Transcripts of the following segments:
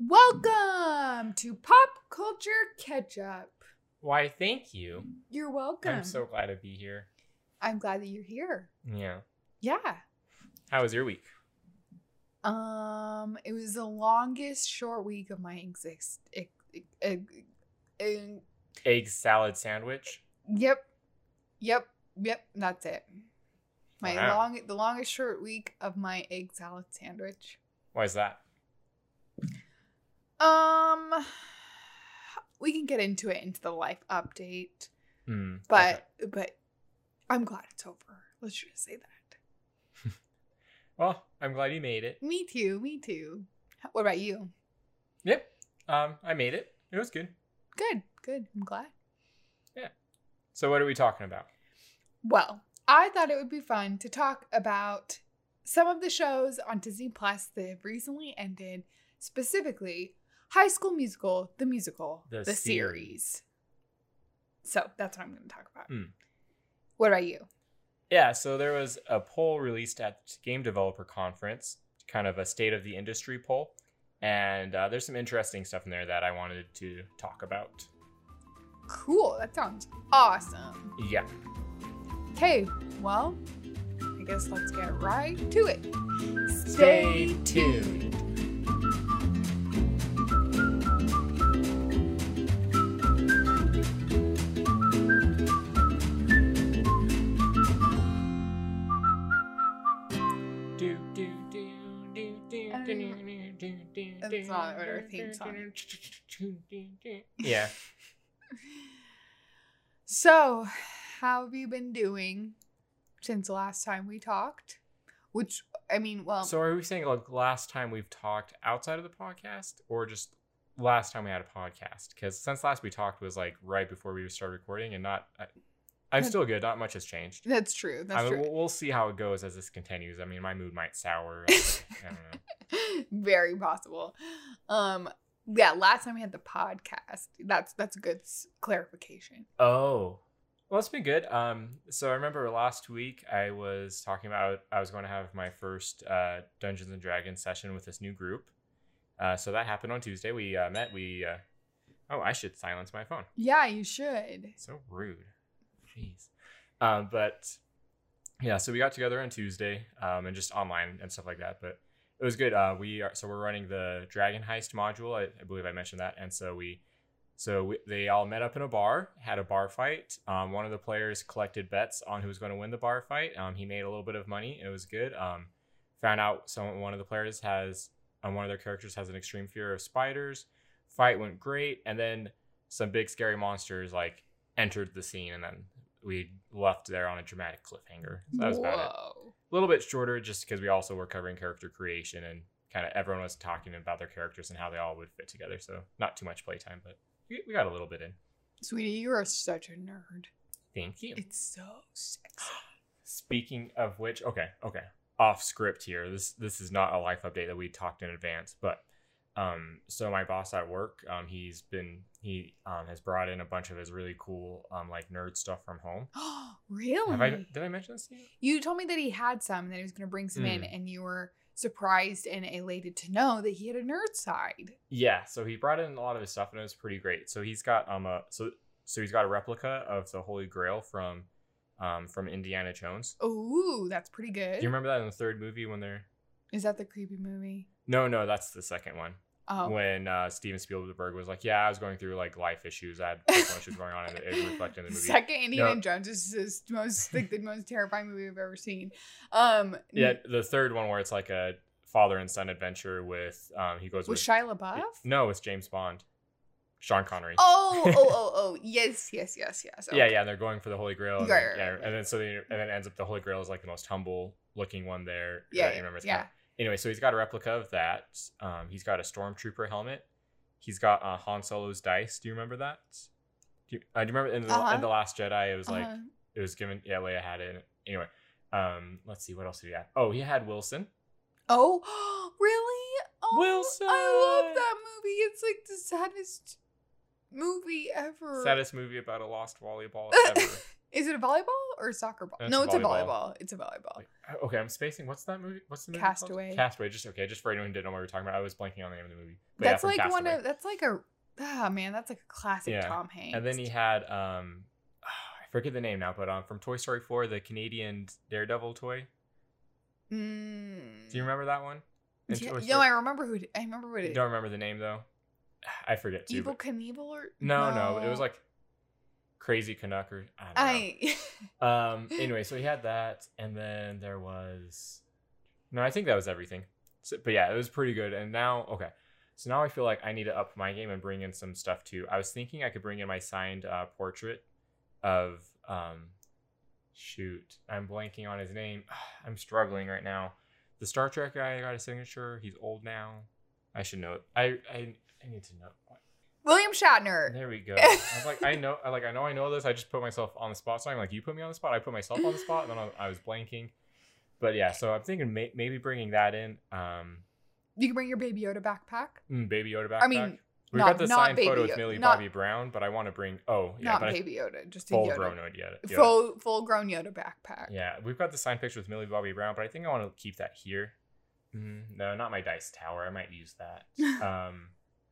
Welcome to Pop Culture Catch Up. Why, thank you. You're welcome. I'm so glad to be here. I'm glad that you're here. Yeah. Yeah. How was your week? Um, it was the longest short week of my exist. ex- ex- ex- Egg salad sandwich. Yep. Yep. Yep. That's it. My Wow. long the longest short week of my egg salad sandwich. Why is that? Um we can get into it into the life update, Hmm. but okay. but I'm glad it's over. Let's just say that. well, I'm glad you made it. Me too, me too. What about you? Yep. Um, I made it. It was good. Good, good. I'm glad. Yeah. So, what are we talking about? Well, I thought it would be fun to talk about some of the shows on Disney Plus that have recently ended, specifically High School Musical, the musical, The the, series. series. So that's what I'm going to talk about. Hmm. What about you? Yeah, so there was a poll released at Game Developer Conference, kind of a state of the industry poll. And uh, there's some interesting stuff in there that I wanted to talk about. Cool. That sounds awesome. Yeah. Okay, well, I guess let's get right to it. Stay tuned. Do, that's not our theme song. Yeah. So, how have you been doing since last time we talked? Which, I mean, well, So are we saying like last time we've talked outside of the podcast or just last time we had a podcast? Because since last we talked was like right before we started recording and not, I'm still good. Not much has changed. that's true. That's I mean, true. we'll, we'll see how it goes as this continues. I mean, my mood might sour. I don't know. Very possible. Um, yeah, last time we had the podcast. That's that's a good clarification. Oh, well, it's been good. Um, so I remember last week I was talking about I was going to have my first uh, Dungeons and Dragons session with this new group. Uh, so that happened on Tuesday. We uh, met. We uh, oh, I should silence my phone. Yeah, you should. So rude. Jeez. Um, but yeah, so we got together on Tuesday um, and just online and stuff like that. But it was good. Uh, we are so we're running the Dragon Heist module. I, I believe I mentioned that. And so we, so we, they all met up in a bar, had a bar fight. Um, one of the players collected bets on who was going to win the bar fight. Um, he made a little bit of money. It was good. Um, found out some one of the players has um, one of their characters has an extreme fear of spiders. Fight went great, and then some big scary monsters like entered the scene, and then we left there on a dramatic cliffhanger. So that was about it. A little bit shorter, just because we also were covering character creation and kind of everyone was talking about their characters and how they all would fit together. So not too much playtime, but we, we got a little bit in. Sweetie, you are such a nerd. Thank you. It's so sexy. Speaking of which, okay, okay, off script here. This this is not a life update that we talked in advance, but um, so my boss at work, um, he's been he um has brought in a bunch of his really cool um like nerd stuff from home. Oh, really? Have I did I mention this to you? You told me that he had some and that he was going to bring some in, Mm. and you were surprised and elated to know that he had a nerd side. Yeah, so he brought in a lot of his stuff and it was pretty great. So he's got um a so so he's got a replica of the Holy Grail from um from Indiana Jones. Ooh, that's pretty good. Do you remember that in the third movie when they're Is that the creepy movie? No, no, that's the second one. Oh, When uh, Steven Spielberg was like, "Yeah, I was going through like life issues. I had personal issues going on, and it reflected in the movie." second Indiana No. Jones is is the most like the most terrifying movie I've ever seen. Um, Yeah, the third one where it's like a father and son adventure with um he goes with with Shia LaBeouf. no, it's James Bond, Sean Connery. Oh, oh, oh, oh, yes, yes, yes, yes. Yeah, okay. yeah, and they're going for the Holy Grail. And Right, then, right, yeah, right, and then so they, and then ends up the Holy Grail is like the most humble looking one there. Yeah, you remember? It's yeah. kinda- anyway, so he's got a replica of that. Um, he's got a stormtrooper helmet. He's got uh, Han Solo's dice. Do you remember that? Do you, uh, do you remember in the, Uh-huh. in the Last Jedi? It was like Uh-huh. it was given. Yeah, Leia had it. Anyway, um, let's see what else did he have. Oh, he had Wilson. Oh, really? Oh, Wilson! I love that movie. It's like the saddest movie ever. Saddest movie about a lost volleyball ever. Is it a volleyball or a soccer ball? That's no, it's a volleyball. It's a volleyball. Like, uh, okay, I'm spacing. What's that movie? What's the movie? called? Castaway. Castaway. Just okay. Just for anyone who didn't know what we were talking about, I was blanking on the name of the movie. But that's yeah, like one of that's like a ah man, that's like a classic Yeah. Tom Hanks. And then he had um, I forget the name now, but um, from Toy Story 4, the Canadian Daredevil toy. Mm. Do you remember that one? Yeah, no, I remember who. I remember what You it. don't remember the name though. I forget too. Evel but- Knievel or no, no, it was like Crazy Canuck or I don't know. I. Um. Anyway, so he had that, and then there was. No, I think that was everything. So, but yeah, it was pretty good. And now, okay, so now I feel like I need to up my game and bring in some stuff too. I was thinking I could bring in my signed uh, portrait of um. Shoot, I'm blanking on his name. I'm struggling right now. The Star Trek guy got a signature. He's old now. I should know. it. I I, I need to know. William Shatner. There we go. I was like, I know, I like, I know, I know this. I just put myself on the spot. So I'm like, you put me on the spot. I put myself on the spot, and then I, I was blanking. But yeah, so I'm thinking may, maybe bringing that in. Um, You can bring your Baby Yoda backpack. mm, Baby Yoda backpack. I mean, we've not- got the signed photo with Millie not- Bobby Brown, but I want to bring. Oh yeah, not Baby Yoda, just a full grown Yoda. Yoda. Full full grown Yoda backpack. Yeah, we've got the signed picture with Millie Bobby Brown, but I think I want to keep that here. Mm, no, not my dice tower. I might use that. um,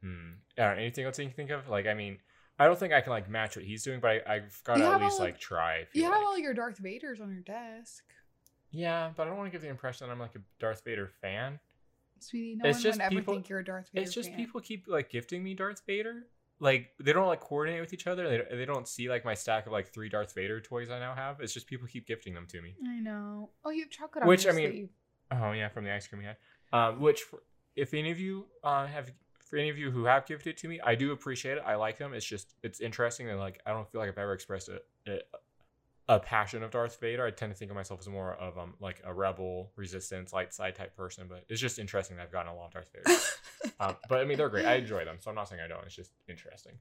hmm. Anything else you can think of? Like, I mean, I don't think I can like match what he's doing, but I, I've got to at least all- like try. You feel have like. all your Darth Vaders on your desk, Yeah, but I don't want to give the impression that I'm like a Darth Vader fan. sweetie. No It's one just would ever people- think you're a Darth Vader. it's just fan. people keep like gifting me Darth Vader. Like they don't like coordinate with each other. They, they don't see like my stack of like three Darth Vader toys I now have. It's just people keep gifting them to me. I know. Oh, you have chocolate Which, I mean, sleeve. Oh yeah, from the ice cream we had. Um, which for, if any of you uh, have for any of you who have gifted it to me, I do appreciate it. I like them. It's just it's interesting and like I don't feel like I've ever expressed a, a passion of Darth Vader. I tend to think of myself as more of um like a rebel, resistance, light side type person. But it's just interesting that I've gotten a lot of Darth Vader. um, but I mean they're great. I enjoy them, so I'm not saying I don't. It's just interesting.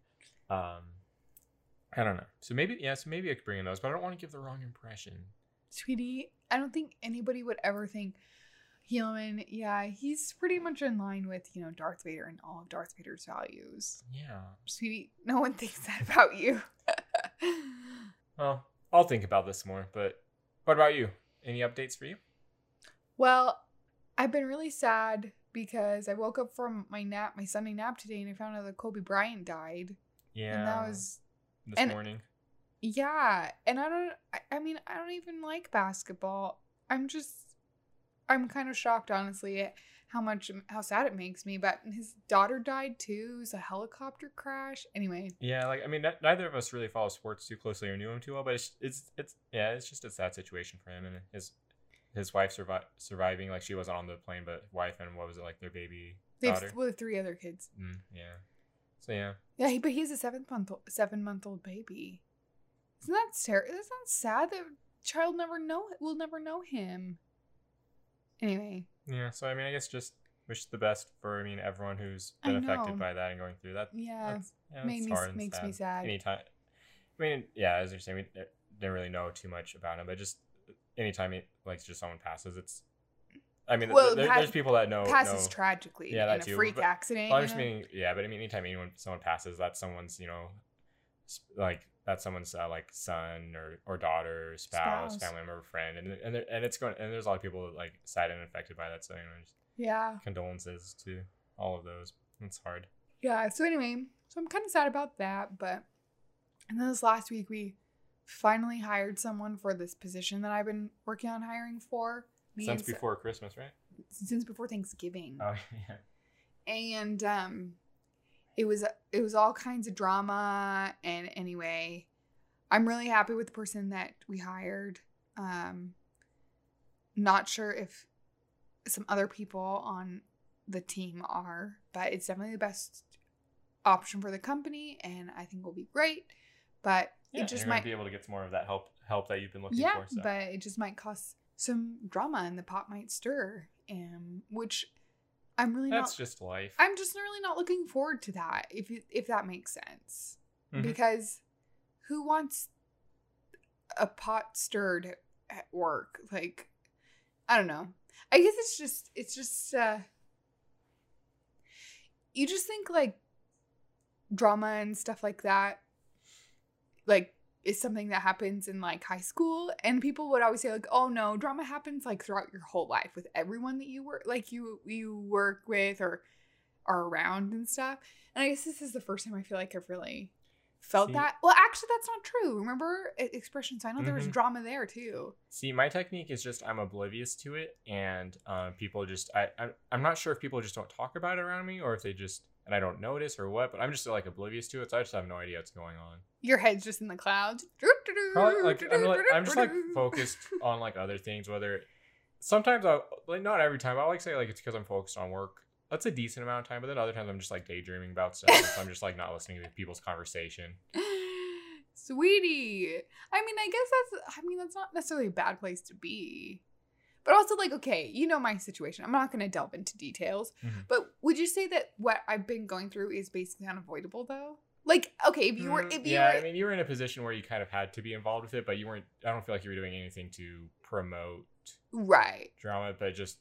Um, I don't know. So maybe yeah. So maybe I could bring in those, but I don't want to give the wrong impression. Sweetie, I don't think anybody would ever think Helaman, yeah, he's pretty much in line with, you know, Darth Vader and all of Darth Vader's values. Yeah. Sweetie, no one thinks that about you. Well, I'll think about this more. But what about you? Any updates for you? well, I've been really sad because I woke up from my nap, my Sunday nap today, and I found out that Kobe Bryant died. Yeah. And that was, this and- morning. yeah. And I don't, I, I mean, I don't even like basketball. I'm just, I'm kind of shocked, honestly, at how much, how sad it makes me. But his daughter died too. It was a helicopter crash. Anyway, Yeah, like I mean, n- neither of us really follow sports too closely or knew him too well, but it's it's it's yeah, it's just a sad situation for him and his his wife survi- surviving. Like she wasn't on the plane, but wife and what was it like their baby they daughter? well, three other kids. Mm, yeah. So yeah, Yeah, he, but he has a seven month seven month old baby. Isn't that ter- Isn't that sad that child never know will never know him? Anyway, yeah. So I mean, I guess just wish the best for I mean everyone who's been affected by that and going through that. yeah, That's, yeah, made it's me- hard makes me sad. Anytime, I mean, yeah, as you're saying, we didn't really know too much about him, but just anytime it, like just someone passes, it's. I mean, Well, there, there's people that know. passes know tragically Yeah, in that a too, freak but- accident. Well, I'm just know? meaning, yeah, but I mean, anytime anyone someone passes, that's someone's, you know, like that's someone's uh, like son or or daughter, or spouse, Spouse. family member, friend, and and and it's going and there's a lot of people that like sad and affected by that. So you know, yeah, condolences to all of those. It's hard. yeah. So anyway, so I'm kind of sad about that, but and then this last week we finally hired someone for this position that I've been working on hiring for Me Since before Christmas, right? since before Thanksgiving. Oh yeah. and um it was it was all kinds of drama and anyway i'm really happy with the person that we hired um not sure if some other people on the team are but it's definitely the best option for the company and i think will be great but Yeah, it just might be able to get some more of that help help that you've been looking yeah for. So. but it just might cause some drama and the pot might stir um which i'm really not that's just life. I'm just really not looking forward to that. If you, if that makes sense, Mhm. because who wants a pot stirred at work? Like, I don't know. I guess it's just it's just uh you just think like drama and stuff like that. Like is something that happens in like high school and people would always say like oh no drama happens like throughout your whole life with everyone that you work like you you work with or are around and stuff. And i guess this is the first time i feel like i've really felt See- that. Well actually that's not true. Remember expressions. I know there was Mhm. drama there too. See, my technique is just I'm oblivious to it, and um, people just I, I I'm not sure if people just don't talk about it around me, or if they just and I don't notice or what. But I'm just like oblivious to it, so I just have no idea what's going on. your head's just in the clouds Probably like I'm like I'm just like focused on like other things. Whether sometimes I like not every time. I like say like it's because I'm focused on work. That's a decent amount of time, but then other times I'm just like daydreaming about stuff. so I'm just like not listening to people's conversation. Sweetie. I mean, I guess that's I mean, that's not necessarily a bad place to be. But also like, okay, you know my situation. I'm not gonna delve into details. Mhm. But would you say that what I've been going through is basically unavoidable though? Like, okay, if you were Mm, if you yeah, were I mean, you were in a position where you kind of had to be involved with it, but you weren't. I don't feel like you were doing anything to promote right. drama, but just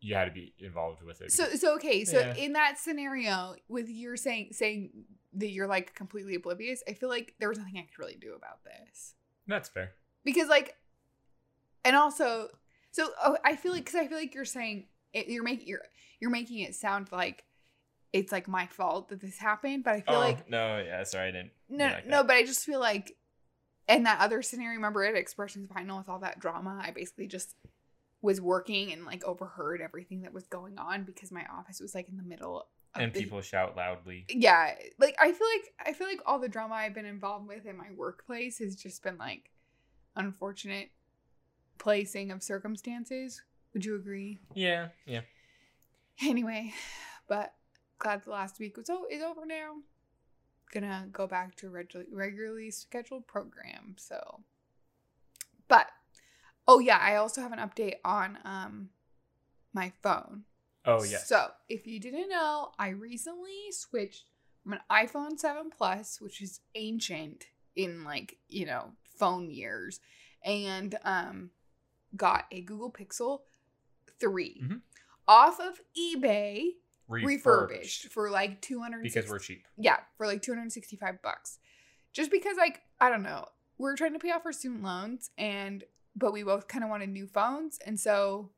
you had to be involved with it. So because- so okay, so Yeah. in that scenario, with your saying saying that you're like completely oblivious, I feel like there was nothing I could really do about this. that's fair. because like and also so oh, i feel like because i feel like you're saying it, you're making you're you're making it sound like it's like my fault that this happened but i feel oh, like Oh, no, yeah, sorry, I didn't. no like no but i just feel like in that other scenario remember at expressions final with all that drama i basically just was working and like overheard everything that was going on because my office was like in the middle of and the- people shout loudly. yeah like i feel like i feel like all the drama i've been involved with in my workplace has just been like unfortunate placing of circumstances. Would you agree? Yeah, yeah. anyway but glad the last week was oh is over now. Gonna go back to regu- regularly scheduled program so. But oh yeah i also have an update on um my phone. Oh yeah. so, if you didn't know, I recently switched from an iPhone 7 Plus, which is ancient in like, you know, phone years, and um got a Google Pixel 3 Mhm. off of eBay refurbished, for like 200 because we're cheap. yeah, for like 265 bucks. Just because like, I don't know, we're trying to pay off our student loans and but we both kind of wanted new phones and so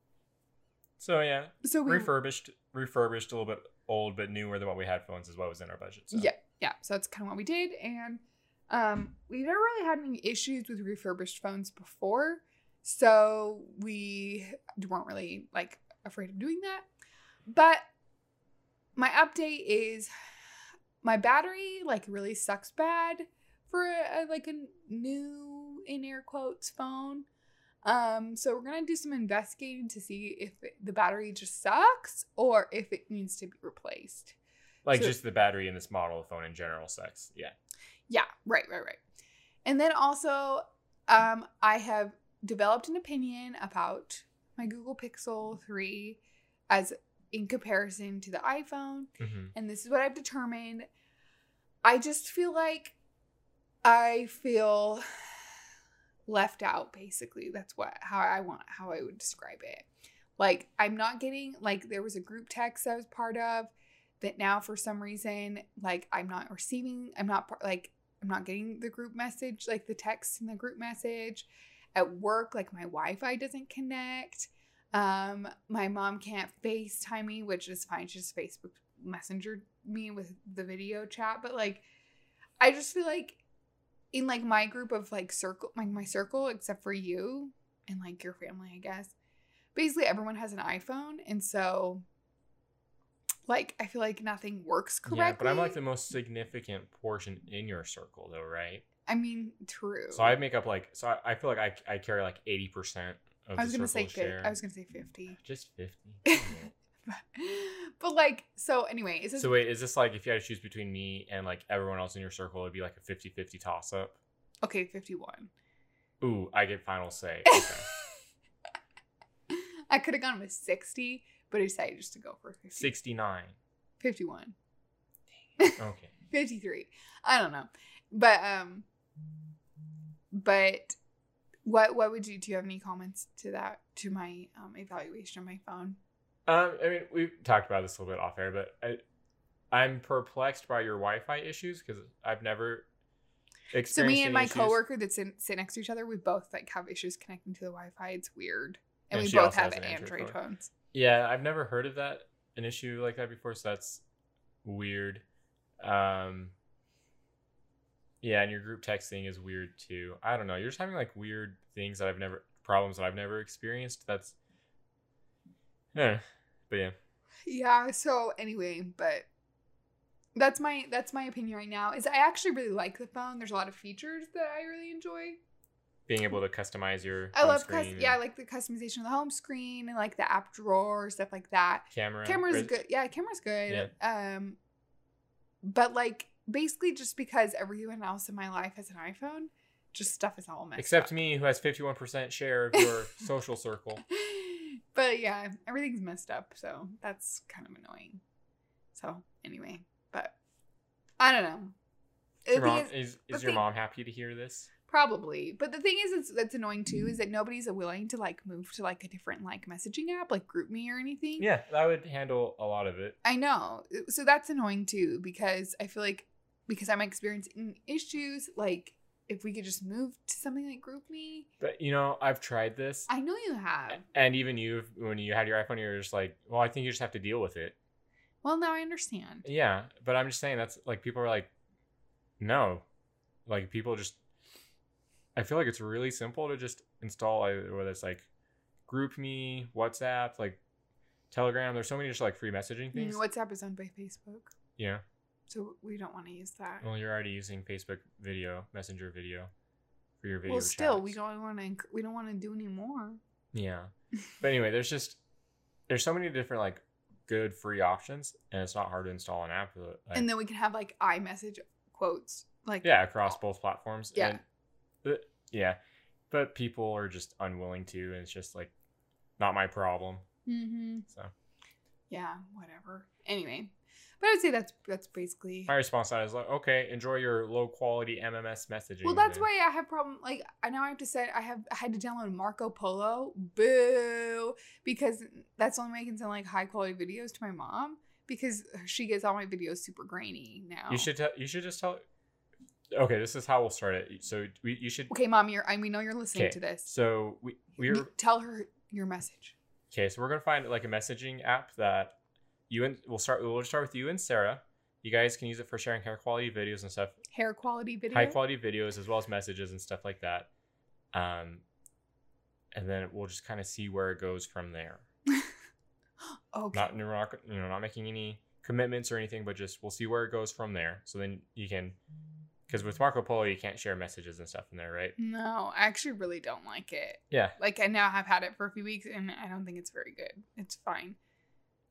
So yeah, so we refurbished, refurbished, a little bit old but newer than what we had phones is what was in our budget. So. Yeah, yeah. So that's kind of what we did, and um, we never really had any issues with refurbished phones before, so we weren't really like afraid of doing that. But my update is my battery like really sucks bad for a, like a new in air quotes phone. Um, so we're gonna do some investigating to see if it, the battery just sucks or if it needs to be replaced. Like So- just the battery in this model of phone in general sucks. Yeah. Yeah, right, right, right. And then also, um, I have developed an opinion about my Google Pixel 3 as in comparison to the iPhone. hmm And this is what I've determined. I just feel like I feel left out basically. That's what how I want how I would describe it. Like I'm not getting like there was a group text I was part of that now for some reason like I'm not receiving I'm not like I'm not getting the group message like the text in the group message at work like my Wi-Fi doesn't connect. Um my mom can't FaceTime me, which is fine. She just Facebook Messenger me with the video chat, but like I just feel like in like my group of like circle like my circle except for you and like your family, I guess. Basically everyone has an iPhone and so like I feel like nothing works correctly. Yeah, but I'm like the most significant portion in your circle, though, right? I mean, true. So I make up like so. I, I feel like I, I carry like eighty percent of I was gonna say share. I was gonna say fifty. just fifty. but, but like so anyway, it's just so wait, is this like if you had to choose between me and like everyone else in your circle, it'd be like a 50-50 toss up? okay, fifty one. Ooh, I get final say. Okay. I could have gone with 60, but I decided just to go for 50, Sixty-nine. 51, Okay. 53. I don't know. But um but what what would you do you have any comments to that to my um evaluation of my phone? Um, I mean, we've talked about this a little bit off air, but I, I'm perplexed by your Wi-Fi issues because I've never. So me and my issues? coworker that sit, sit next to each other, we both like have issues connecting to the Wi-Fi. It's weird, and, And we both have an Android Android phone. phones. Yeah, I've never heard of that an issue like that before, so that's weird. Um Yeah, and your group texting is weird too. I don't know. You're just having like weird things that I've never problems that I've never experienced. That's yeah. But yeah. Yeah. So anyway, but that's my that's my opinion right now. Is I actually really like the phone. There's a lot of features that I really enjoy. Being able to customize your I home love cus- yeah, I like the customization of the home screen and like the app drawer stuff like that. camera. Camera's Res- good. Yeah, camera's good. Um, but like basically just because everyone else in my life has an iPhone, just stuff is all messed Except up. me who has 51% share of your social circle. but yeah, everything's messed up, so that's kind of annoying. So anyway, but I don't know. Your mom, is- is is your thing- mom happy to hear this? Probably. But the thing is it's that's annoying too is that nobody's willing to like move to like a different like messaging app like GroupMe or anything. Yeah, that would handle a lot of it. I know. So that's annoying too because I feel like because I'm experiencing issues like if we could just move to something like GroupMe. But you know, I've tried this. I know you have. And even you, when you had your iPhone, you were just like, well, I think you just have to deal with it. Well, now I understand. Yeah. But I'm just saying that's like, people are like, no. Like, people just, I feel like it's really simple to just install, whether it's like GroupMe, WhatsApp, like Telegram. There's so many just like free messaging Mm, things. WhatsApp is owned by Facebook, Yeah. So we don't want to use that. Well, you're already using Facebook video, Messenger video for your video. Well, still, we don't want to. We don't want to do any more. Yeah. But anyway, there's just there's so many different like good free options, and it's not hard to install an app. Like, and then we can have like iMessage quotes, like yeah, across both platforms. Yeah. And, but, yeah. But people are just unwilling to, and it's just like not my problem. Mm-hmm. So Yeah, whatever. Anyway, but I'd say that's that's basically. my response to that is like, okay, enjoy your low quality MMS messaging. Well, that's why I have problem. Like I now I have to say I have I had to download Marco Polo. Boo, because that's the only way I can send like high quality videos to my mom because she gets all my videos super grainy now. you should tell. You should just tell. Okay, this is how we'll start it. So we you should. Okay, mom, you're. I we know you're listening Okay, to this. So we we're tell her your message. Okay, so we're gonna find like a messaging app that you and we'll start. We'll start with you and Sarah. You guys can use it for sharing hair quality videos and stuff, Hair quality video. high quality videos as well as messages and stuff like that. Um, and then we'll just kind of see where it goes from there. Okay. Not, not you know not making any commitments or anything, but just we'll see where it goes from there. So then you can, because with Marco Polo you can't share messages and stuff in there, right? no, I actually really don't like it. Yeah, Like I now have had it for a few weeks and I don't think it's very good. It's fine.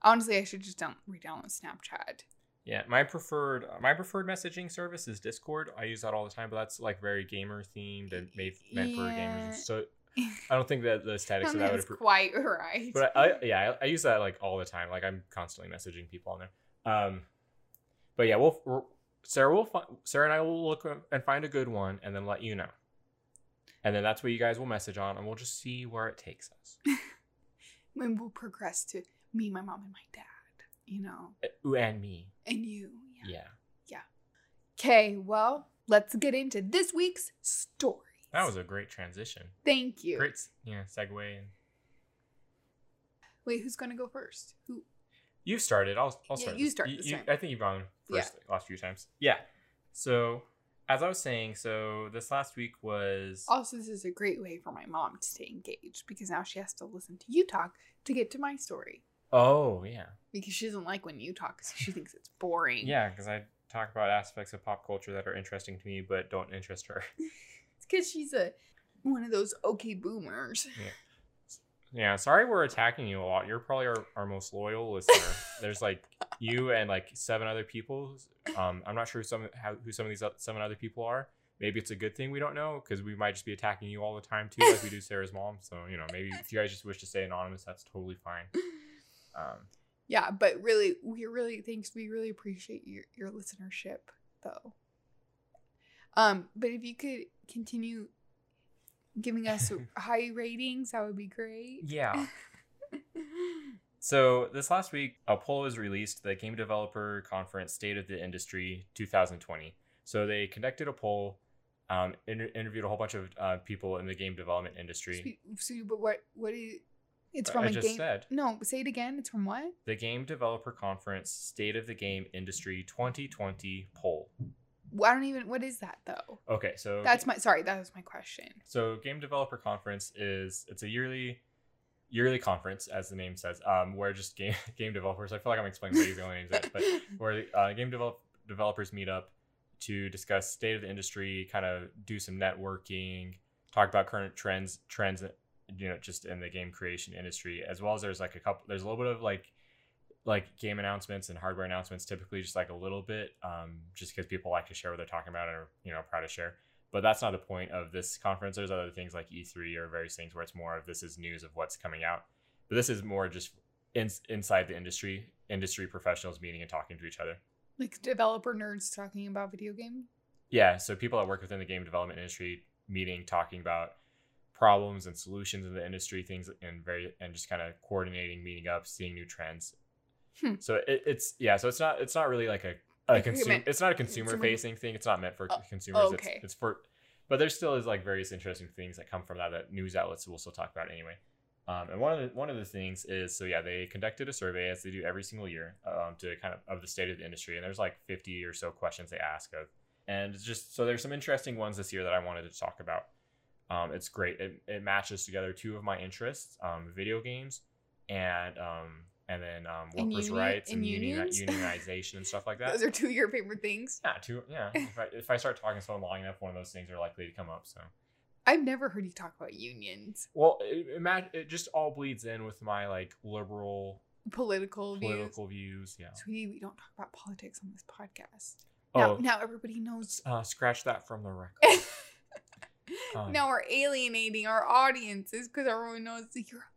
Honestly, I should just don't re-download Snapchat. Yeah, my preferred my preferred messaging service is Discord. I use that all the time, but that's like very gamer themed and made meant for gamers. So I don't think that the I aesthetics of that would. appro- quite right. But I, I yeah, I, I use that like all the time. Like I'm constantly messaging people on there. Um, but yeah, we'll, we'll Sarah will fi- Sarah and I will look and find a good one and then let you know. And then that's what you guys will message on, and we'll just see where it takes us. when we'll progress to me, my mom, and my dad, you know, Uh, and me. and you. Yeah. Yeah. Okay, well, let's get into this week's stories. that was a great transition. Thank you. Great, yeah, segue. And Wait, who's gonna go first? Who? You started. I'll, I'll Yeah, start. you this. start this time. I think you've gone first the last few times. Yeah. So, as I was saying, so this last week was. Also, this is a great way for my mom to stay engaged because now she has to listen to you talk to get to my story Oh, yeah. because she doesn't like when you talk because she thinks it's boring. Yeah, because I talk about aspects of pop culture that are interesting to me but don't interest her. It's because she's a one of those okay boomers. yeah, Yeah, sorry we're attacking you a lot. You're probably our, our most loyal listener. There's like you and like seven other people. Um, I'm not sure who some how, who some of these seven other people are. Maybe it's a good thing we don't know because we might just be attacking you all the time too, like we do Sarah's mom. So you know, maybe if you guys just wish to stay anonymous, that's totally fine. Um, Yeah, but really, we really thanks. We really appreciate your your listenership, though. Um, but if you could continue giving us high ratings, that would be great. yeah. So this last week, a poll was released the Game Developer Conference State of the Industry 2020. So they conducted a poll Um, inter- interviewed a whole bunch of uh, people in the game development industry. So, so but what what is it's from I a just game said No, say it again. It's from what? the Game Developer Conference State of the Game Industry 2020 poll. I don't even what is that though? Okay, so That's my sorry, that was my question. So Game Developer Conference is it's a yearly yearly conference, as the name says, um, where just game game developers. I feel like I'm explaining what the only names but where uh, game develop, developers meet up to discuss state of the industry, kind of do some networking, talk about current trends, trends, you know, just in the game creation industry, as well as there's like a couple. There's a little bit of like like game announcements and hardware announcements typically just like a little bit um, just because people like to share what they're talking about and are you know proud to share but that's not the point of this conference there's other things like e3 or various things where it's more of this is news of what's coming out but this is more just in, inside the industry industry professionals meeting and talking to each other Like developer nerds talking about video game. yeah so people that work within the game development industry meeting talking about problems and solutions in the industry things and very and just kind of coordinating meeting up seeing new trends Hmm. so it, it's yeah so it's not it's not really like a, a consumer it's not a consumer consumer- facing thing it's not meant for Oh, consumers okay. it's, it's for but there still is like various interesting things that come from that that news outlets will still talk about anyway um, and one of the one of the things is so yeah they conducted a survey as they do every single year um, to kind of of the state of the industry and there's like 50 or so questions they ask of and it's just so there's some interesting ones this year that I wanted to talk about. Um, it's great. It, it matches together two of my interests: um, video games and um, and then um, workers' union- rights and and union, unionization and stuff like that. Those are two of your favorite things. yeah, two. Yeah. If I, if I start talking so long enough, one of those things are likely to come up. So, I've never heard you talk about unions, well, it, it, it just all bleeds in with my like liberal political, views. political views. Yeah. Sweetie, we don't talk about politics on this podcast. Oh, Now, now everybody knows. uh, scratch that from the record. Um, now we're alienating our audiences because everyone knows that you're a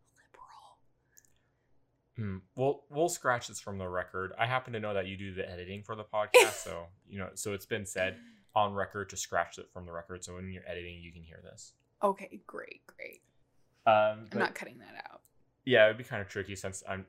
liberal. Hmm. We'll we'll scratch this from the record. I happen to know that you do the editing for the podcast, so you know. So it's been said on record to scratch it from the record. So when you're editing, you can hear this. Okay, great, great. Um, I'm not cutting that out. yeah, it'd be kind of tricky since I'm.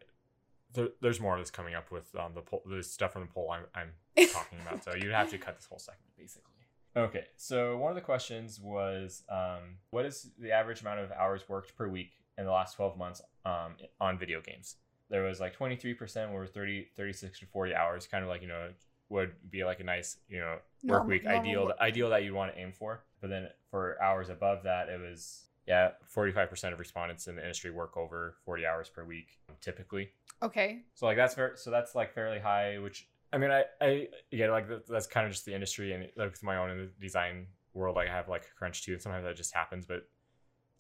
There, there's more of this coming up with um, the poll, the stuff from the poll I'm, I'm talking about. So you'd have to cut this whole segment basically. Okay, so one of the questions was, um, what is the average amount of hours worked per week in the last 12 months um, on video games? There was like 23% were 30, 36 to 40 hours, kind of like, you know, would be like a nice, you know, work week ideal, ideal that you'd want to aim for. But then for hours above that, it was, yeah, 45% of respondents in the industry work over 40 hours per week typically. Okay. So like that's very so that's like fairly high, which I mean I I yeah like that's kind of just the industry and like with my own in the design world like I have like a crunch too and sometimes that just happens but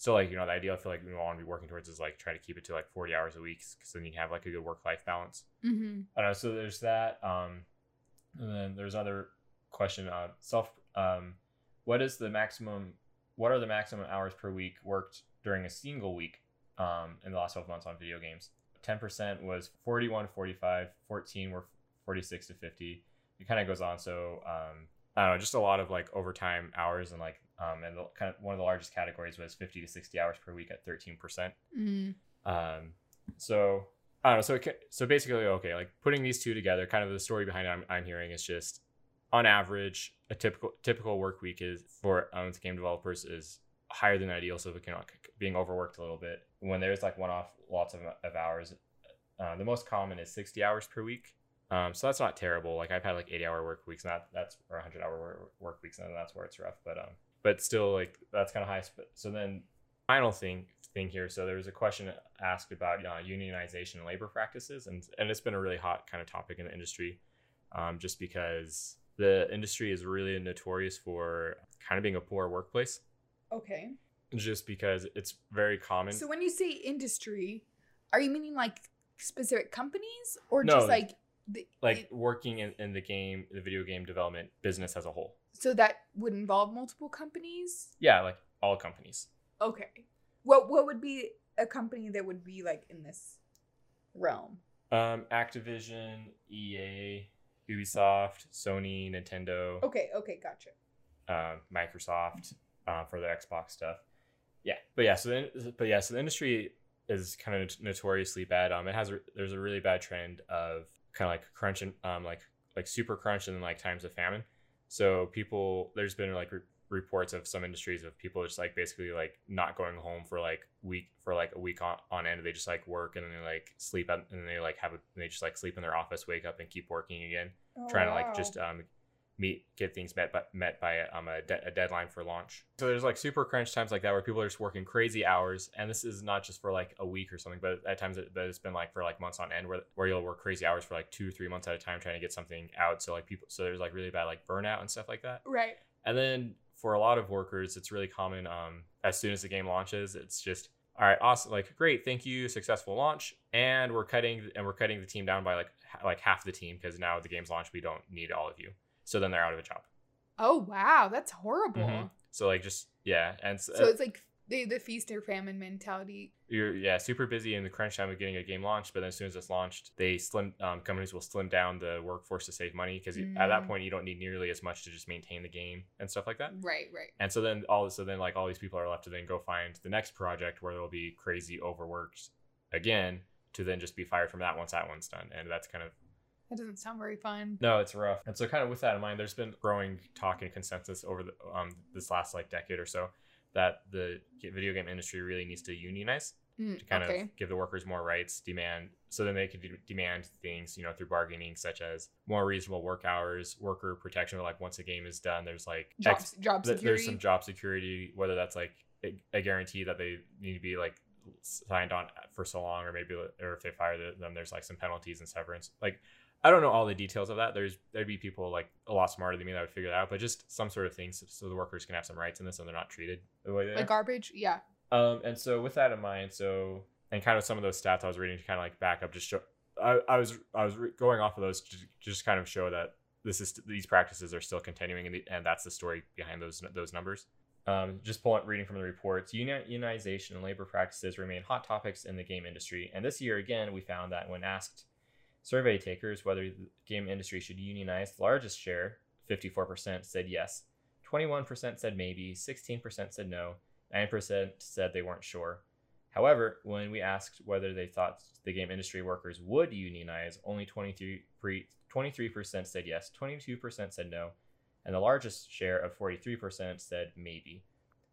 still like you know the ideal I feel like we want to be working towards is like try to keep it to like 40 hours a week because then you can have like a good work life balance. Mm-hmm. I don't know. So there's that. Um, and then there's other question. Uh, self. Um, what is the maximum? What are the maximum hours per week worked during a single week? Um, in the last 12 months on video games, 10% was 41 45. 14 were 46 to 50. It kind of goes on. So um, I don't know, just a lot of like overtime hours and like um, and the, kind of one of the largest categories was 50 to 60 hours per week at 13%. Mm. Um, so I don't know. So it, so basically, okay, like putting these two together, kind of the story behind it I'm, I'm hearing is just on average, a typical typical work week is for um, game developers is higher than ideal. So we can being overworked a little bit when there's like one off lots of, of hours. Uh, the most common is 60 hours per week. Um, so that's not terrible. Like I've had like 80 hour work weeks, not that's or 100 hour work, weeks, and that's where it's rough. But um, but still like that's kind of high. So then final thing thing here. So there was a question asked about uh, unionization and labor practices, and and it's been a really hot kind of topic in the industry, um, just because the industry is really notorious for kind of being a poor workplace, Okay. just because it's very common. So when you say industry, are you meaning like specific companies or No, just like the, like it- working in, in the game, the video game development business as a whole. so that would involve multiple companies? Yeah, like all companies. Okay. What what would be a company that would be like in this realm? Um, Activision, EA, Ubisoft, Sony, Nintendo. Okay, okay, gotcha. uh, Microsoft uh, for the Xbox stuff. Yeah, but yeah, so the, but yeah, so the industry is kind of notoriously bad. Um, it has a, there's a really bad trend of kind of like crunch and um like like super crunch and then like times of famine. So people there's been like re- reports of some industries of people just like basically like not going home for like week for like a week on, on end. They just like work and then they like sleep at, and they like have a, they just like sleep in their office, wake up and keep working again, Oh, trying to like just um meet get things met by, met by um a, de- a deadline for launch. So there's like super crunch times like that where people are just working crazy hours, and this is not just for like a week or something, but at times it, but it's been like for like months on end where where you'll work crazy hours for like two or three months at a time trying to get something out. So like people so there's like really bad like burnout and stuff like that. right. And then for a lot of workers, it's really common. Um, as soon as the game launches, it's just all right, awesome, like great, thank you, successful launch, and we're cutting and we're cutting the team down by like like half the team because now the game's launched, we don't need all of you. So then they're out of a job. Oh wow, that's horrible. Mhm. So like just yeah, and s- So it's like the the feast or famine mentality. you're yeah super busy in the crunch time of getting a game launched, but then as soon as it's launched, they slim um, companies will slim down the workforce to save money because at that Mm. point you don't need nearly as much to just maintain the game and stuff like that. Right, right. And so then all so then like all these people are left to then go find the next project where they'll be crazy overworked again to then just be fired from that once that one's done. And that's kind of That doesn't sound very fun. no, it's rough. And so kind of with that in mind, there's been growing talk and consensus over the um this last like decade or so that the video game industry really needs to unionize Mm, to kind okay. of give the workers more rights, demand so then they could de- demand things, you know, through bargaining such as more reasonable work hours, worker protection. Like once a game is done, there's like Job, X- job security. there's some job security, whether that's like a, a guarantee that they need to be like signed on for so long, or maybe or if they fire them, there's like some penalties and severance. Like I don't know all the details of that. There's there'd be people like a lot smarter than me that would figure that out, but just some sort of things so the workers can have some rights in this and they're not treated the way they like are. garbage. Yeah. Um, and so with that in mind, so and kind of some of those stats I was reading to kind of like back up, just show I, I was I was re- going off of those to just kind of show that this is these practices are still continuing, and, the, and that's the story behind those those numbers. Um, just pulling reading from the reports, unionization and labor practices remain hot topics in the game industry. And this year again, we found that when asked survey takers whether the game industry should unionize, the largest share, 54%, said yes, 21% said maybe, 16% said no, 9% said they weren't sure. However, when we asked whether they thought the game industry workers would unionize, only 23, 23% said yes, 22% said no, and the largest share of 43% said maybe.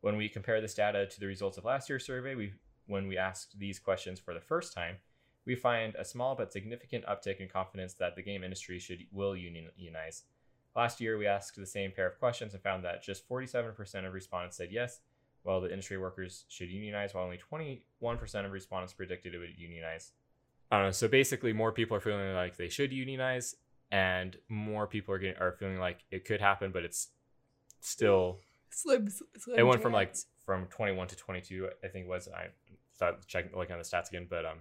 When we compare this data to the results of last year's survey, we when we asked these questions for the first time, we find a small but significant uptick in confidence that the game industry should will unionize. Last year, we asked the same pair of questions and found that just 47% of respondents said yes, while the industry workers should unionize, while only 21% of respondents predicted it would unionize. I don't know. So basically, more people are feeling like they should unionize, and more people are getting are feeling like it could happen, but it's still. Slim, slim It went from like from 21 to 22. I think it was. I thought checking looking on the stats again, but um,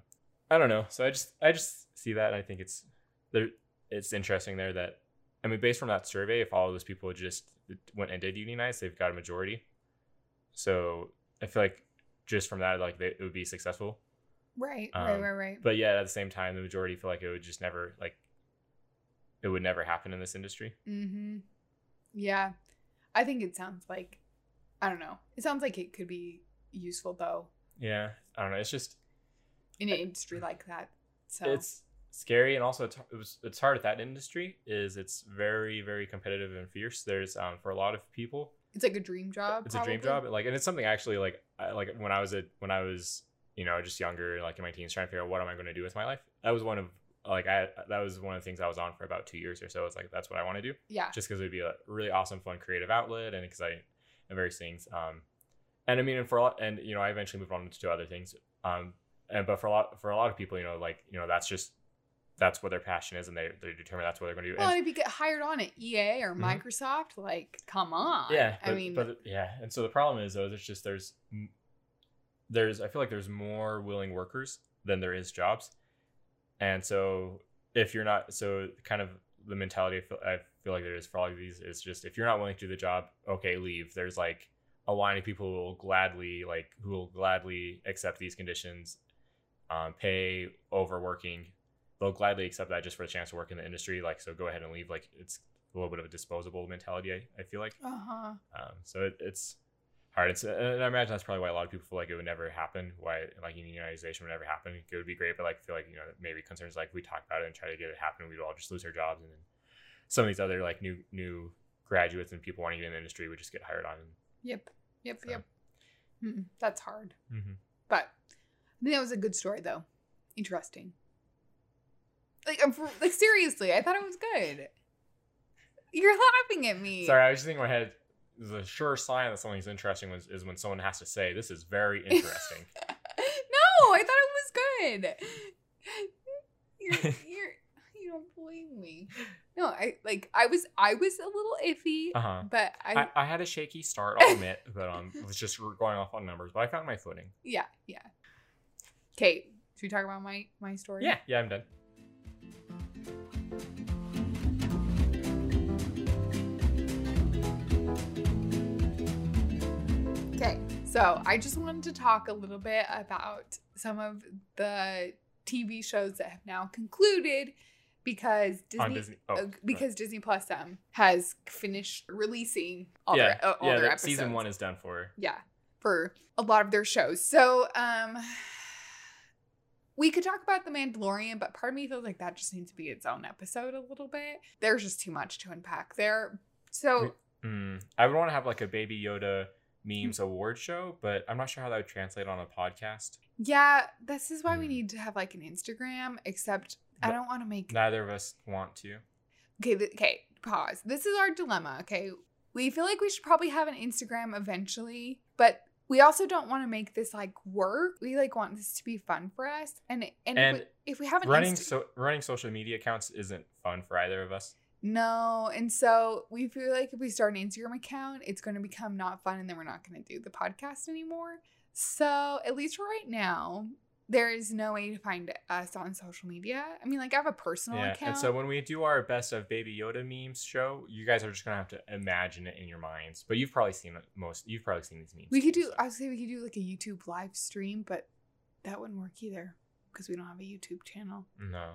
I don't know. So I just I just see that, and I think it's there. It's interesting there that I mean, based from that survey, if all of those people just went and did unionize, they've got a majority. So I feel like just from that, like they, it would be successful. right, right, um, right, right. But yeah, at the same time, the majority feel like it would just never like it would never happen in this industry. Mm-hmm. Yeah, I think it sounds like I don't know. It sounds like it could be useful though Yeah, I don't know. It's just in an industry like that. So it's scary and also it's, it was, it's hard at that industry is it's very very competitive and fierce there's um for a lot of people it's like a dream job. it's a dream probably. job like and it's something actually like I, like when i was a when i was you know just younger like in my teens trying to figure out what am i going to do with my life that was one of like i that was one of the things i was on for about two years or so it's like that's what i want to do Yeah. just because it would be a really awesome fun creative outlet and because i and various things um and i mean and for a lot and you know i eventually moved on to other things um and but for a lot for a lot of people you know like you know that's just that's what their passion is and they they determine that's what they're going to do Well, And- if you get hired on at EA or Mhm. Microsoft, like, come on. yeah I mean, but yeah and so the problem is though it's just there's there's i feel like there's more willing workers than there is jobs and so if you're not so kind of the mentality I feel, I feel like there is for all of these is just if you're not willing to do the job okay leave there's like a line of people who will gladly like who will gladly accept these conditions um, pay overworking they'll gladly accept that just for the chance to work in the industry like so go ahead and leave like it's a little bit of a disposable mentality i, I feel like uh huh. um, so it, it's hard. It's and I imagine that's probably why a lot of people feel like it would never happen. Why like unionization would never happen. It would be great, but like feel like you know maybe concerns like we talk about it and try to get it happen, we'd all just lose our jobs, and then some of these other like new new graduates and people wanting to get in the industry would just get hired on. Yep. Yep. So. Yep. Mm, that's hard. Mm-hmm. But I think that was a good story, though. Interesting. Like, I'm for, like seriously, I thought it was good. You're laughing at me. Sorry, I was just thinking in my head. The sure sign that something's interesting was, is when someone has to say, "This is very interesting." no, I thought it was good. You're, you're, you don't believe me. No, I like. I was, I was a little iffy, uh huh. but I, I, I had a shaky start, I'll admit, but um, was just going off on numbers. But I found my footing. yeah, yeah. Okay, should we talk about my my story? Yeah, yeah, I'm done. Okay, so I just wanted to talk a little bit about some of the TV shows that have now concluded because Disney, Disney. Oh, uh, because Disney Plus um has finished releasing all yeah, their uh, all yeah, their episodes. season one is done for. yeah, for a lot of their shows. So um we could talk about The Mandalorian, but part of me feels like that just needs to be its own episode a little bit. There's just too much to unpack there. So Mm, I would want to have like a Baby Yoda memes award show, but I'm not sure how that would translate on a podcast. Yeah, this is why we Hmm. need to have like an Instagram, except I don't want to make Neither of us want to. Okay, th- okay, pause. This is our dilemma, okay? We feel like we should probably have an Instagram eventually, but we also don't want to make this like work. We like want this to be fun for us. And and, And if, we, if we haven't Running Insta- so running social media accounts isn't fun for either of us. No, and so we feel like if we start an Instagram account, it's going to become not fun and then we're not going to do the podcast anymore. So, at least for right now, there is no way to find us on social media. I mean, like I have a personal yeah, account. and so when we do our best of Baby Yoda memes show, you guys are just gonna have to imagine it in your minds. But you've probably seen it most. You've probably seen these memes. we could do so. I would say we could do like a YouTube live stream, but that wouldn't work either because we don't have a YouTube channel. no.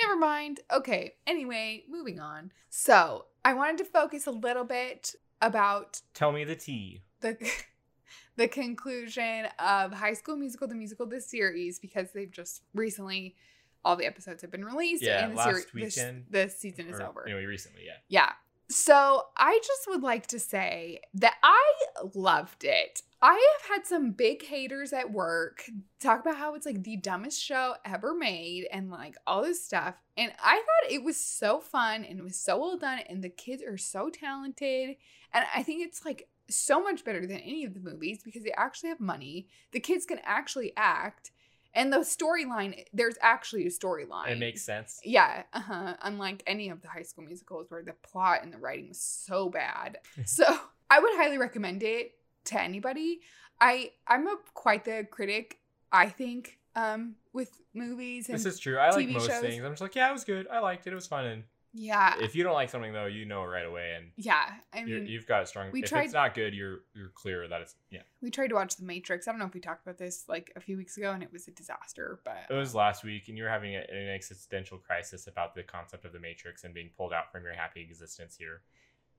Never mind. Okay. Anyway, moving on. So, I wanted to focus a little bit about Tell me the tea. the the conclusion of High School Musical, the musical, the series, because they've just recently all the episodes have been released Yeah, and the last this, weekend, the season is over. Anyway, recently, yeah. Yeah. So I just would like to say that I loved it. I have had some big haters at work talk about how it's like the dumbest show ever made and like all this stuff. And I thought it was so fun and it was so well done and the kids are so talented. And I think it's like so much better than any of the movies because they actually have money. The kids can actually act. And the storyline, there's actually a storyline. It makes sense. Yeah, uh-huh. unlike any of the high school musicals where the plot and the writing was so bad. so I would highly recommend it to anybody. I I'm a quite the critic, I think, um, with movies and This is true. I like TV most shows. things. I'm just like, yeah, it was good. I liked it. It was fun. And yeah. if you don't like something though, you know it right away, and yeah. I mean you've got a strong. we if tried- it's not good, you're you're clear that it's yeah. we tried to watch The Matrix. I don't know if we talked about this like a few weeks ago and it was a disaster, but It was um, last week, and you were having a, an existential crisis about the concept of the Matrix and being pulled out from your happy existence here.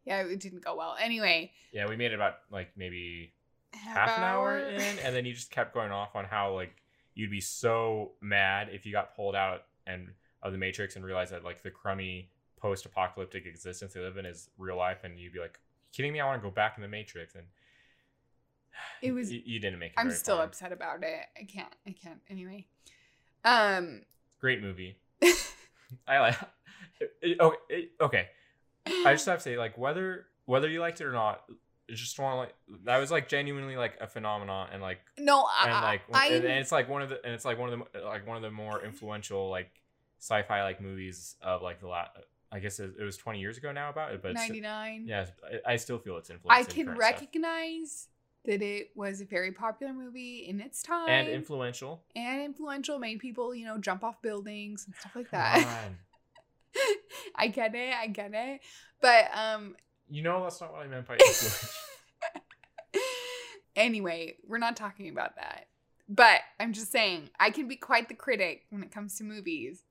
yeah, it didn't go well. Anyway, Yeah, we made it about like maybe half an hour in, and then you just kept going off on how like you'd be so mad if you got pulled out and of the Matrix and realized that like the crummy post-apocalyptic existence they live in is real life, and you'd be like, "Kidding me? I want to go back in the Matrix." And It was- you, you didn't make. It I'm still far. upset about it. I can't. I can't. Anyway. Um Great movie. I like. Okay, okay. I just have to say, like, whether whether you liked it or not, just want like that was like genuinely like a phenomenon, and like no, and I, like I, and, and it's like one of the and it's like one of the like one of the more influential like sci-fi like movies of like the last. I guess it, was twenty years ago now about it, but 99. yeah, I, still feel it's influence. I in can current stuff. recognize that it was a very popular movie in its time and influential. and influential, made people, you know, jump off buildings and stuff like Come that. I get it, I get it. But um You know that's not what I meant by influential. anyway, we're not talking about that. But I'm just saying, I can be quite the critic when it comes to movies.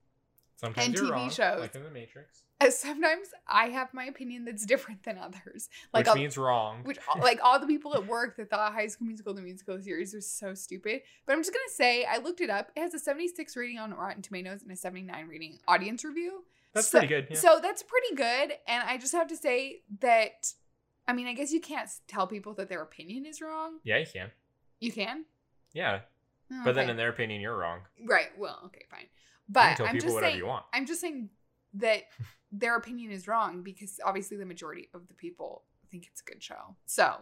Sometimes And you're TV wrong, shows. like in the Matrix, sometimes I have my opinion that's different than others. Like which I'll- means wrong. which like all the people at work that thought High School Musical the musical series was so stupid. But I'm just gonna say I looked it up. It has a 76 rating on Rotten Tomatoes and a 79 rating audience review. That's So- pretty good. Yeah. So that's pretty good. And I just have to say that, I mean, I guess you can't tell people that their opinion is wrong. yeah, you can. You can. Yeah, Oh, but then in their opinion, you're wrong. right. Well, okay, fine. You But I'm just saying, you. I'm just saying that their opinion is wrong because obviously the majority of the people think it's a good show. So,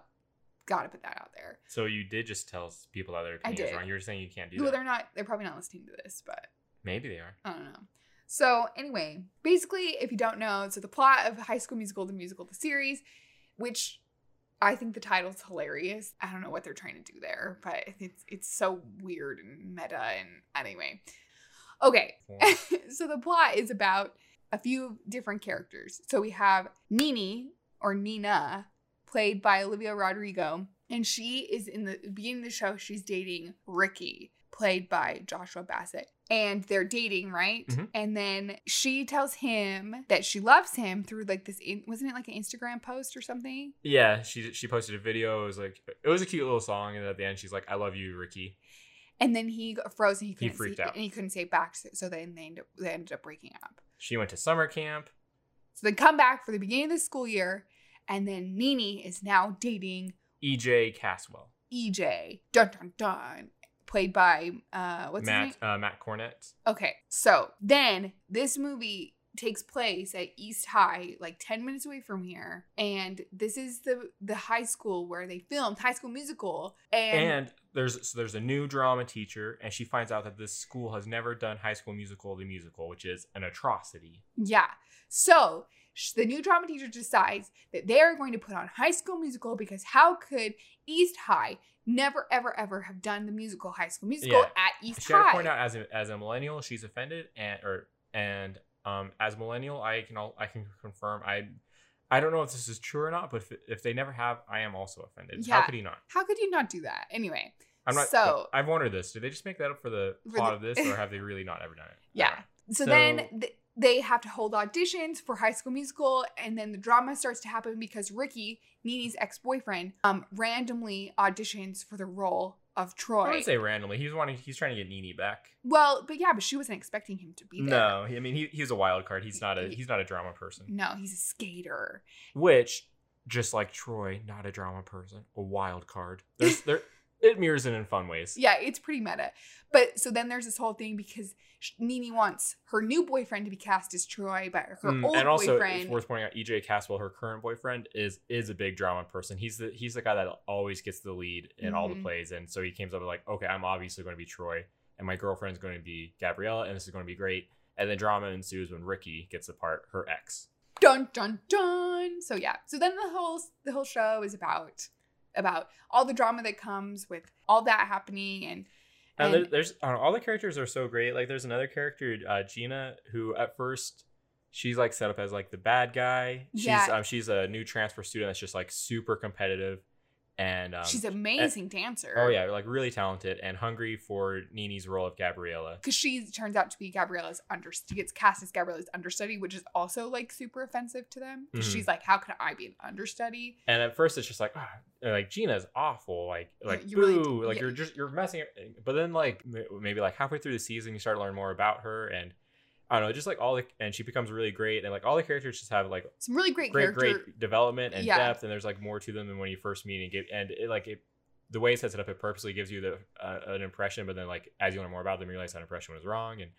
gotta put that out there. So you did just tell people that their opinion is wrong. You're saying you can't do Well, that. they're not. They're probably not listening to this, but Maybe they are. I don't know. So anyway, basically, if you don't know, so the plot of High School Musical, the musical, the series, which I think the title's hilarious. I don't know what they're trying to do there, but it's it's so weird and meta. And anyway, okay. so the plot is about a few different characters. So we have Nini or Nina, played by Olivia Rodrigo, and she is in the beginning of the show. She's dating Ricky, played by Joshua Bassett. And they're dating, right? Mhm. And then she tells him that she loves him through like this. In, wasn't it like an Instagram post or something? Yeah, she she posted a video. It was like it was a cute little song, and at the end, she's like, "I love you, Ricky." And then he froze frozen. He couldn't freaked say, out. and he couldn't say back. So, then they ended, up, they ended up breaking up. She went to summer camp. So they come back for the beginning of the school year, and then Nini is now dating EJ Caswell, EJ. Dun dun dun. Played by uh what's his name? Uh, Matt Cornett. Okay, so then this movie takes place at East High, like 10 minutes away from here. And this is the the high school where they filmed High School Musical. And, And there's so there's a new drama teacher, and she finds out that this school has never done High School Musical the musical, which is an atrocity. yeah. So the new drama teacher decides that they are going to put on High School Musical because how could East High never, ever, ever have done the musical High School Musical Yeah. at East High. She had to point out as a, as a millennial, she's offended, and or and um as millennial, I can all I can confirm I. I don't know if this is true or not, but if, if they never have, I am also offended. Yeah. How could he not? How could you not do that? Anyway, I'm not. So- I've wondered this. Did they just make that up for the For plot the- of this, or have they really not ever done it? Yeah. So, So- then th- they have to hold auditions for High School Musical, and then the drama starts to happen because Ricky, Nini's ex boyfriend, um, randomly auditions for the role of I Troy. wouldn't say randomly. He's wanting. He's trying to get Nini back. well, but yeah, but she wasn't expecting him to be there. No, I mean he, he's a wild card. He's not a he's not a drama person. No, he's a skater. Which, just like Troy, not a drama person, a wild card. There's there it mirrors it in fun ways. Yeah, it's pretty meta. But so then there's this whole thing because Nini wants her new boyfriend to be cast as Troy, but her Mm, old and also, boyfriend. it's worth pointing out, EJ Caswell, her current boyfriend, is is a big drama person. He's the he's the guy that always gets the lead in all the Mhm. plays, and so he came up with like, okay, I'm obviously going to be Troy, and my girlfriend's going to be Gabriella, and this is going to be great. And then drama ensues when Ricky gets the part, her ex. dun dun dun so yeah so then the whole the whole show is about about all the drama that comes with all that happening and And, and, there's know, all the characters are so great. Like there's another character, uh, Gina, who at first she's like set up as like the bad guy. She's Yeah. um, she's a new transfer student that's just like super competitive, and um, she's an amazing dancer oh yeah, like really talented and hungry for Nini's role of Gabriella. because she turns out to be gabriella's under she gets cast as gabriella's understudy which is also like super offensive to them Mhm. she's like how can i be an understudy And at first it's just like, ah, like Gina's awful, like like you really- boo, like yeah. you're just you're messing. But then like maybe like halfway through the season you start to learn more about her and. I don't know, just like all the, and she becomes really great, and like all the characters just have like some really great, great character great development and Yeah. depth and there's like more to them than when you first meet and get and it like it the way it sets it up it purposely gives you the uh, an impression but then like as you learn more about them you realize that impression was wrong and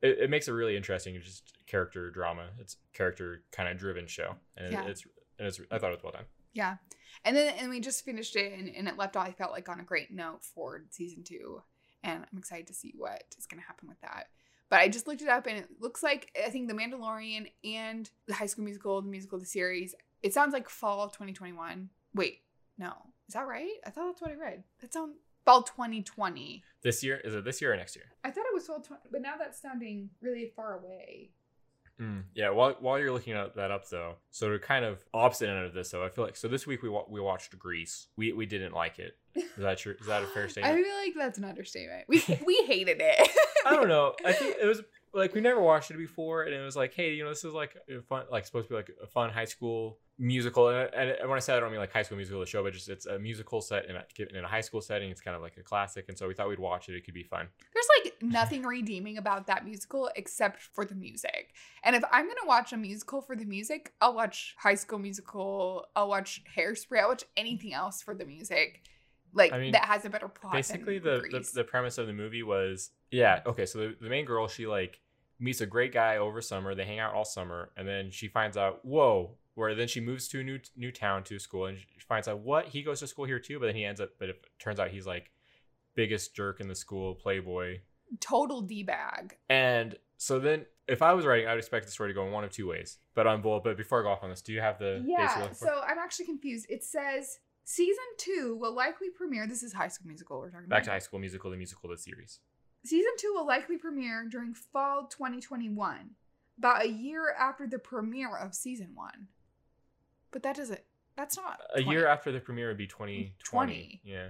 it, it makes it really interesting it's just character drama it's character kind of driven show and it- it's and it's i thought it was well done Yeah. And then and we just finished it and, and it left off I felt like on a great note for season two. And I'm excited to see what is gonna happen with that. But I just looked it up and it looks like I think the Mandalorian and the High School Musical, the musical, the series, it sounds like fall 2021. Wait, no. Is that right? I thought that's what I read. That sounds fall 2020. this year is it this year or next year I thought it was fall 20, but now that's sounding really far away. Mm. yeah while, while you're looking at that up though so to kind of opposite end of this though i feel like so this week we wa- we watched grease we we didn't like it is that true is that a fair statement? I feel like that's an understatement. We we hated it. I don't know. I think it was like we never watched it before, and it was like, hey, you know, this is like a fun, like supposed to be like a fun high school musical. And, and when I say that, I don't mean like high school musical the show, but just it's a musical set in a, in a high school setting. It's kind of like a classic, and so we thought we'd watch it. It could be fun. There's like nothing redeeming about that musical except for the music. And if I'm gonna watch a musical for the music, I'll watch High School Musical. I'll watch Hairspray. I'll watch anything else for the music. Like I mean, that has a better plot. Basically, the, the the premise of the movie was yeah okay. So the, the main girl she like meets a great guy over summer. They hang out all summer, and then she finds out whoa. Where then she moves to a new new town to school, and she finds out what he goes to school here too. But then he ends up, but it turns out he's like biggest jerk in the school, playboy. total d bag. And so then, if I was writing, I would expect the story to go in one of two ways. But on both, but before I go off on this, do you have the Yeah. So I'm actually confused. It says season two will likely premiere. This is High School Musical. We're talking Back about. to High School Musical, the musical, the series. Season two will likely premiere during fall 2021, about a year after the premiere of season one. But that doesn't. That's not A 20. year after the premiere would be 2020. 20. Yeah.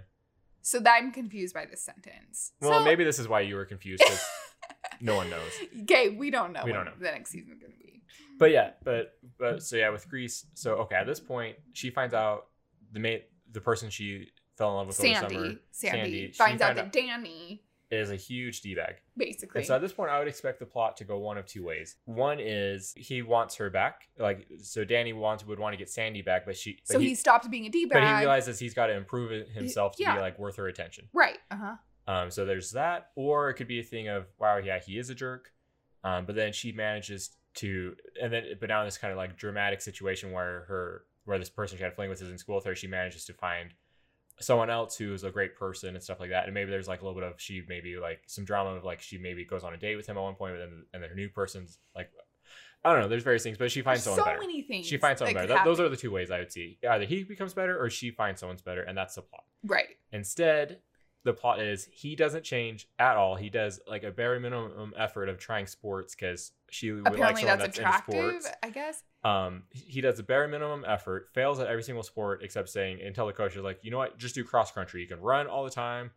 So that I'm confused by this sentence. Well, So- maybe this is why you were confused because no one knows. Okay, we don't know. We don't know. the next season is gonna be. But yeah, but but so yeah, with Grease. So okay, at this point, she finds out the mate, the person she fell in love with over Sandy, summer, Sandy, Sandy, finds out found that out- Danny, is a huge d bag. basically, And so at this point, I would expect the plot to go one of two ways. One is he wants her back, like so. Danny wants would want to get Sandy back, but she. But so he, stops being a d bag. But he realizes he's got to improve himself to yeah. be like worth her attention. right. Uh huh. Um, so there's that, or it could be a thing of wow, yeah, he is a jerk, um, but then she manages to, and then but now in this kind of like dramatic situation where her where this person she had fling with is in school with her, she manages to find someone else who is a great person and stuff like that, and maybe there's like a little bit of she maybe like some drama of like she maybe goes on a date with him at one point, but then and then her new person's like. I don't know. There's various things, but she finds There's someone so better. many things. She finds someone better. That, those are the two ways I would see. Either he becomes better or she finds someone's better, and that's the plot. right. Instead, the plot is he doesn't change at all. He does like a bare minimum effort of trying sports because she would like Apparently, someone that's, that's, attractive. into sports. I guess. Um, he does the bare minimum effort, fails at every single sport except saying until the coach is like, you know what, just do cross country. You can run all the time.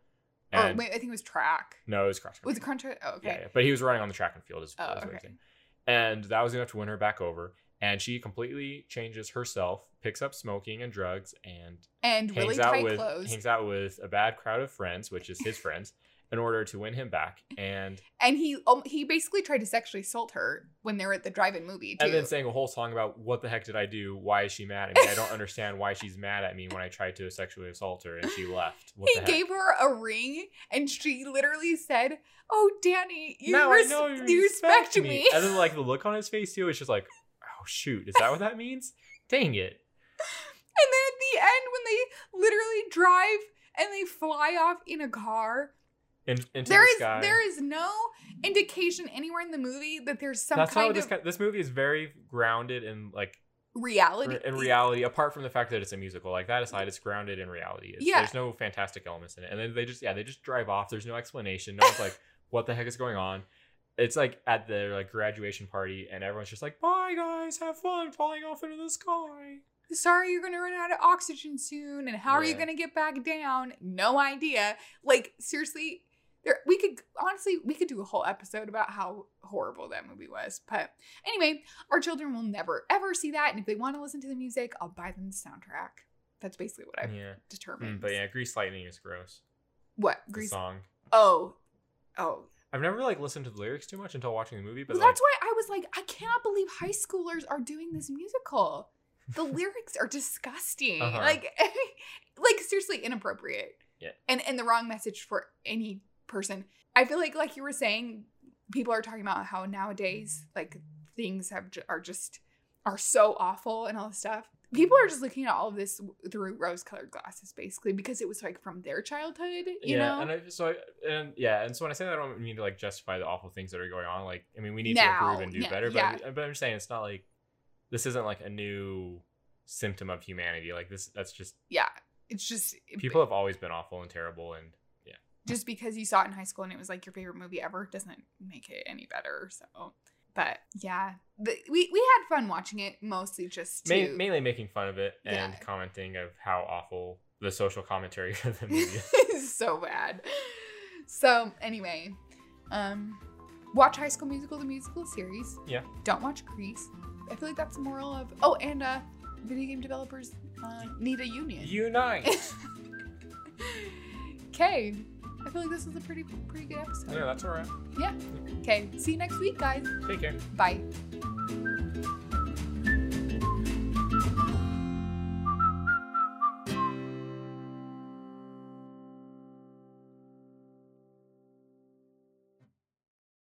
Or And wait, I think it was track. no, it was cross Was country. it country? Oh, okay. Yeah, yeah, but he was running on the track and field. Is, Oh, is okay. And that was enough to win her back over. And she completely changes herself, picks up smoking and drugs, and And hangs really out with clothes. hangs out with a bad crowd of friends, which is his friends, in order to win him back. And and he um, he basically tried to sexually assault her when they were at the drive-in movie too. and then sang a whole song about what the heck did I do? Why is she mad at me? I don't understand why she's mad at me when I tried to sexually assault her and she left. What he gave her a ring, and she literally said, "Oh, Danny, you, now res- I know you you respect, respect me. me." And then like the look on his face too, it's just like, oh shoot, is that what that means? Dang it. And then at the end, when they literally drive and they fly off in a car, In, into there the is sky. there is no indication anywhere in the movie that there's some That's kind this of kind, this movie is very grounded in like reality. in reality apart from the fact that it's a musical like that aside it's grounded in reality it's, Yeah. there's no fantastic elements in it and then they just yeah they just drive off there's no explanation no one's like what the heck is going on it's like at their like graduation party and everyone's just like bye guys have fun falling off into the sky Sorry, you're gonna run out of oxygen soon, and how are you gonna get back down? No idea. Like seriously, there we could honestly we could do a whole episode about how horrible that movie was. But anyway, our children will never ever see that, and if they want to listen to the music, I'll buy them the soundtrack. That's basically what I've yeah determined. Mm, but yeah grease lightning is gross what the Grease? song Oh, oh. i've never like listened to the lyrics too much until watching the movie but Well, like that's why I was like, I cannot believe high schoolers are doing this musical. The lyrics are disgusting. Uh-huh. Like, like seriously inappropriate. Yeah. And and the wrong message for any person. I feel like, like you were saying, people are talking about how nowadays, like things have are just are so awful and all this stuff. People are just looking at all of this through rose-colored glasses, basically, because it was like from their childhood. You yeah, know, and I, so I, and yeah, and so when I say that, I don't mean to like justify the awful things that are going on. Like, I mean, we need Now, to improve and do yeah, better. But, yeah. I'm, but I'm just saying, it's not like this isn't like a new symptom of humanity. Like this, that's just yeah, it's just people have always been awful and terrible, and just because you saw it in high school and it was like your favorite movie ever doesn't make it any better. So, but yeah, the, we we had fun watching it, mostly just to ma- mainly making fun of it and Yeah. commenting of how awful the social commentary of the movie is. so bad. So anyway, um, watch High School Musical, the musical series. Yeah. Don't watch Grease. I feel like that's the moral of. Oh, and uh, video game developers uh, need a union. Unite. Okay. I feel like this was a pretty pretty good episode. yeah, that's all right. Yeah. Okay. See you next week, guys. Take care. Bye.